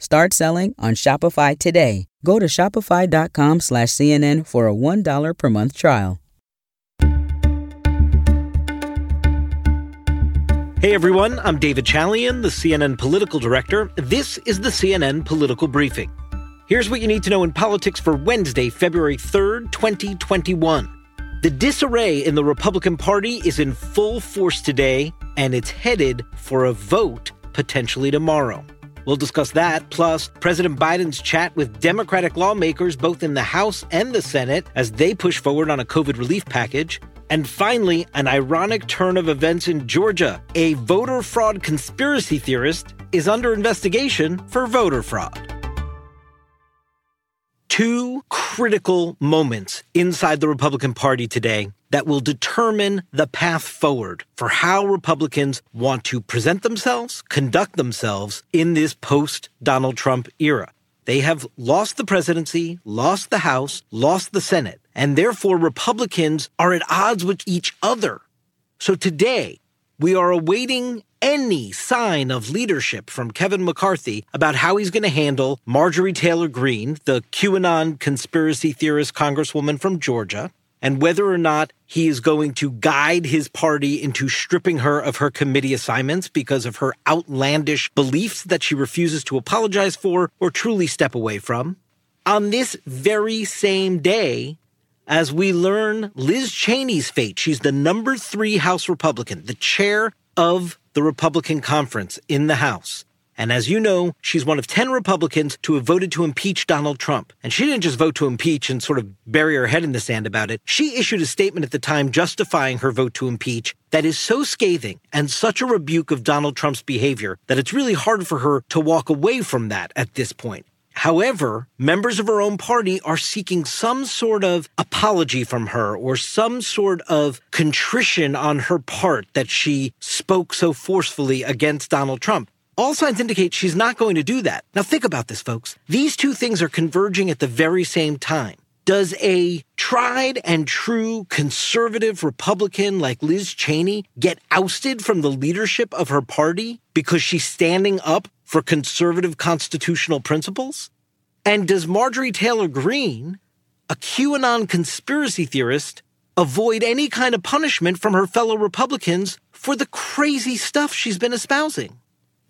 Start selling on Shopify today. Go to shopify.com slash CNN for a $1 per month trial. Hey everyone, I'm David Chalian, the CNN political director. This is the CNN Political Briefing. Here's what you need to know in politics for Wednesday, February 3rd, 2021. The disarray in the Republican Party is in full force today, and it's headed for a vote potentially tomorrow. We'll discuss that, plus President Biden's chat with Democratic lawmakers both in the House and the Senate as they push forward on a COVID relief package. And finally, an ironic turn of events in Georgia. A voter fraud conspiracy theorist is under investigation for voter fraud two critical moments inside the Republican Party today that will determine the path forward for how Republicans want to present themselves, conduct themselves in this post Donald Trump era. They have lost the presidency, lost the House, lost the Senate, and therefore Republicans are at odds with each other. So today, we are awaiting any sign of leadership from Kevin McCarthy about how he's going to handle Marjorie Taylor Greene, the QAnon conspiracy theorist congresswoman from Georgia, and whether or not he is going to guide his party into stripping her of her committee assignments because of her outlandish beliefs that she refuses to apologize for or truly step away from. On this very same day, as we learn Liz Cheney's fate, she's the number three House Republican, the chair of the Republican conference in the House. And as you know, she's one of 10 Republicans to have voted to impeach Donald Trump. And she didn't just vote to impeach and sort of bury her head in the sand about it. She issued a statement at the time justifying her vote to impeach that is so scathing and such a rebuke of Donald Trump's behavior that it's really hard for her to walk away from that at this point. However, members of her own party are seeking some sort of apology from her or some sort of contrition on her part that she spoke so forcefully against Donald Trump. All signs indicate she's not going to do that. Now, think about this, folks. These two things are converging at the very same time. Does a tried and true conservative Republican like Liz Cheney get ousted from the leadership of her party because she's standing up for conservative constitutional principles? And does Marjorie Taylor Greene, a QAnon conspiracy theorist, avoid any kind of punishment from her fellow Republicans for the crazy stuff she's been espousing?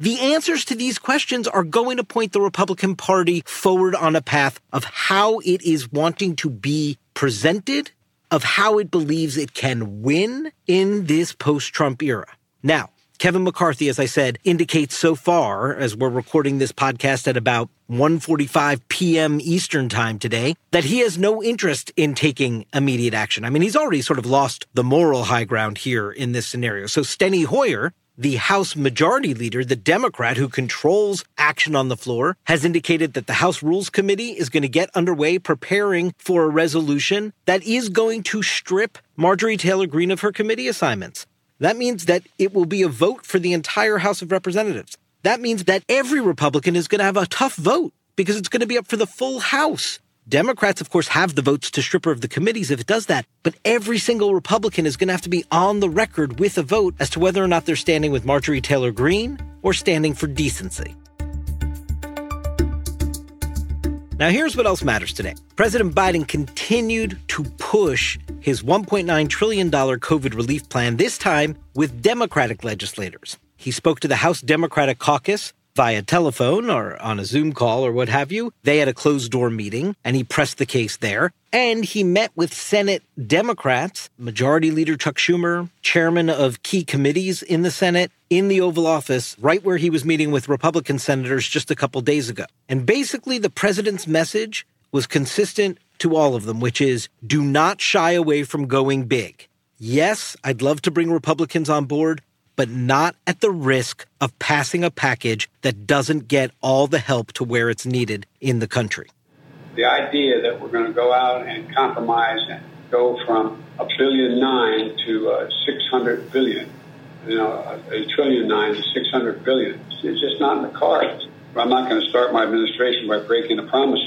The answers to these questions are going to point the Republican Party forward on a path of how it is wanting to be presented, of how it believes it can win in this post Trump era. Now, Kevin McCarthy, as I said, indicates so far, as we're recording this podcast at about 1.45 p.m. Eastern time today, that he has no interest in taking immediate action. I mean, he's already sort of lost the moral high ground here in this scenario. So Steny Hoyer, the House Majority Leader, the Democrat who controls action on the floor, has indicated that the House Rules Committee is going to get underway preparing for a resolution that is going to strip Marjorie Taylor Greene of her committee assignments. That means that it will be a vote for the entire House of Representatives. That means that every Republican is going to have a tough vote because it's going to be up for the full House. Democrats, of course, have the votes to strip her of the committees if it does that, but every single Republican is going to have to be on the record with a vote as to whether or not they're standing with Marjorie Taylor Greene or standing for decency. Now, here's what else matters today. President Biden continued to push his $1.9 trillion COVID relief plan, this time with Democratic legislators. He spoke to the House Democratic Caucus via telephone or on a Zoom call or what have you. They had a closed door meeting and he pressed the case there. And he met with Senate Democrats, Majority Leader Chuck Schumer, chairman of key committees in the Senate, in the Oval Office, right where he was meeting with Republican senators just a couple days ago. And basically, the president's message was consistent to all of them, which is do not shy away from going big. Yes, I'd love to bring Republicans on board, but not at the risk of passing a package that doesn't get all the help to where it's needed in the country. The idea that we're going to go out and compromise and go from a billion nine to uh, 600 billion, you know, a, a trillion nine to 600 billion, it's just not in the cards. I'm not going to start my administration by breaking a promise.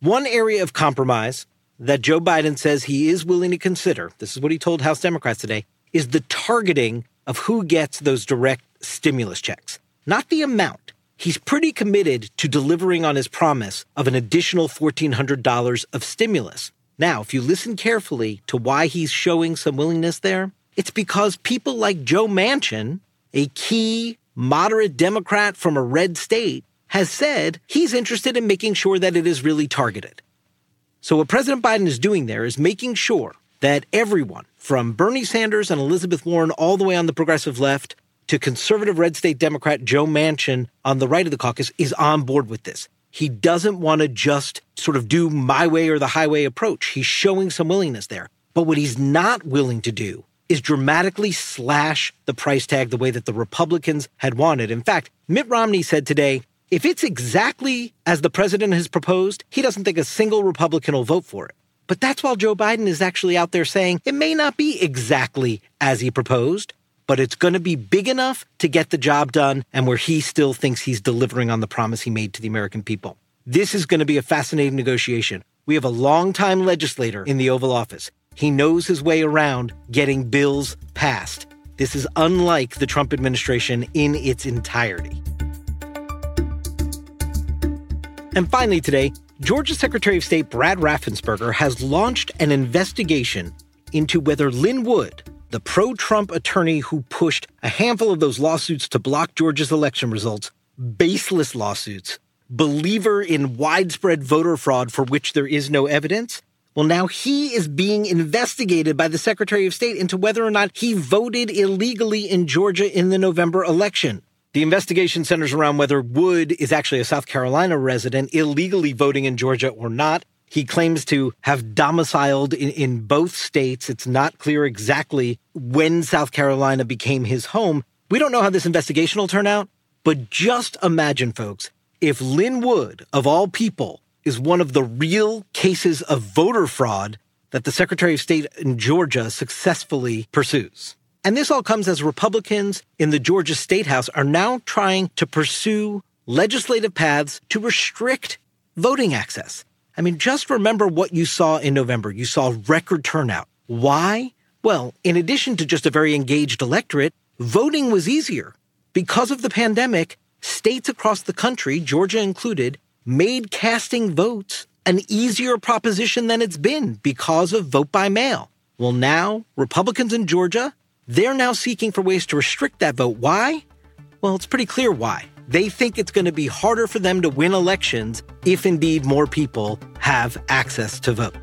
One area of compromise that Joe Biden says he is willing to consider, this is what he told House Democrats today, is the targeting of who gets those direct stimulus checks, not the amount. he's pretty committed to delivering on his promise of an additional $1,400 of stimulus. Now, if you listen carefully to why he's showing some willingness there, it's because people like Joe Manchin, a key moderate Democrat from a red state, has said he's interested in making sure that it is really targeted. So, what President Biden is doing there is making sure that everyone, from Bernie Sanders and Elizabeth Warren all the way on the progressive left to conservative red state Democrat Joe Manchin on the right of the caucus, is on board with this. He doesn't want to just sort of do my way or the highway approach. He's showing some willingness there. But what he's not willing to do is dramatically slash the price tag the way that the Republicans had wanted. In fact, Mitt Romney said today if it's exactly as the president has proposed, he doesn't think a single Republican will vote for it. But that's while Joe Biden is actually out there saying it may not be exactly as he proposed, but it's going to be big enough to get the job done and where he still thinks he's delivering on the promise he made to the American people. This is going to be a fascinating negotiation. We have a longtime legislator in the Oval Office. He knows his way around getting bills passed. This is unlike the Trump administration in its entirety. And finally, today, Georgia Secretary of State Brad Raffensperger has launched an investigation into whether Lin Wood, the pro Trump attorney who pushed a handful of those lawsuits to block Georgia's election results, baseless lawsuits, believer in widespread voter fraud for which there is no evidence, well, now he is being investigated by the Secretary of State into whether or not he voted illegally in Georgia in the November election. The investigation centers around whether Wood is actually a South Carolina resident illegally voting in Georgia or not. He claims to have domiciled in, in both states. It's not clear exactly when South Carolina became his home. We don't know how this investigation will turn out, but just imagine, folks, if Lin Wood, of all people, is one of the real cases of voter fraud that the Secretary of State in Georgia successfully pursues. And this all comes as Republicans in the Georgia State House are now trying to pursue legislative paths to restrict voting access. I mean, just remember what you saw in November. You saw record turnout. Why? Well, in addition to just a very engaged electorate, voting was easier. Because of the pandemic, states across the country, Georgia included, made casting votes an easier proposition than it's been because of vote by mail. Well, now Republicans in Georgia, they're now seeking for ways to restrict that vote. Why? Well, it's pretty clear why. They think it's going to be harder for them to win elections if indeed more people have access to vote.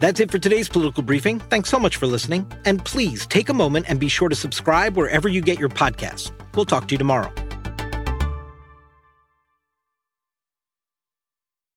That's it for today's political briefing. Thanks so much for listening. And please take a moment and be sure to subscribe wherever you get your podcasts. We'll talk to you tomorrow.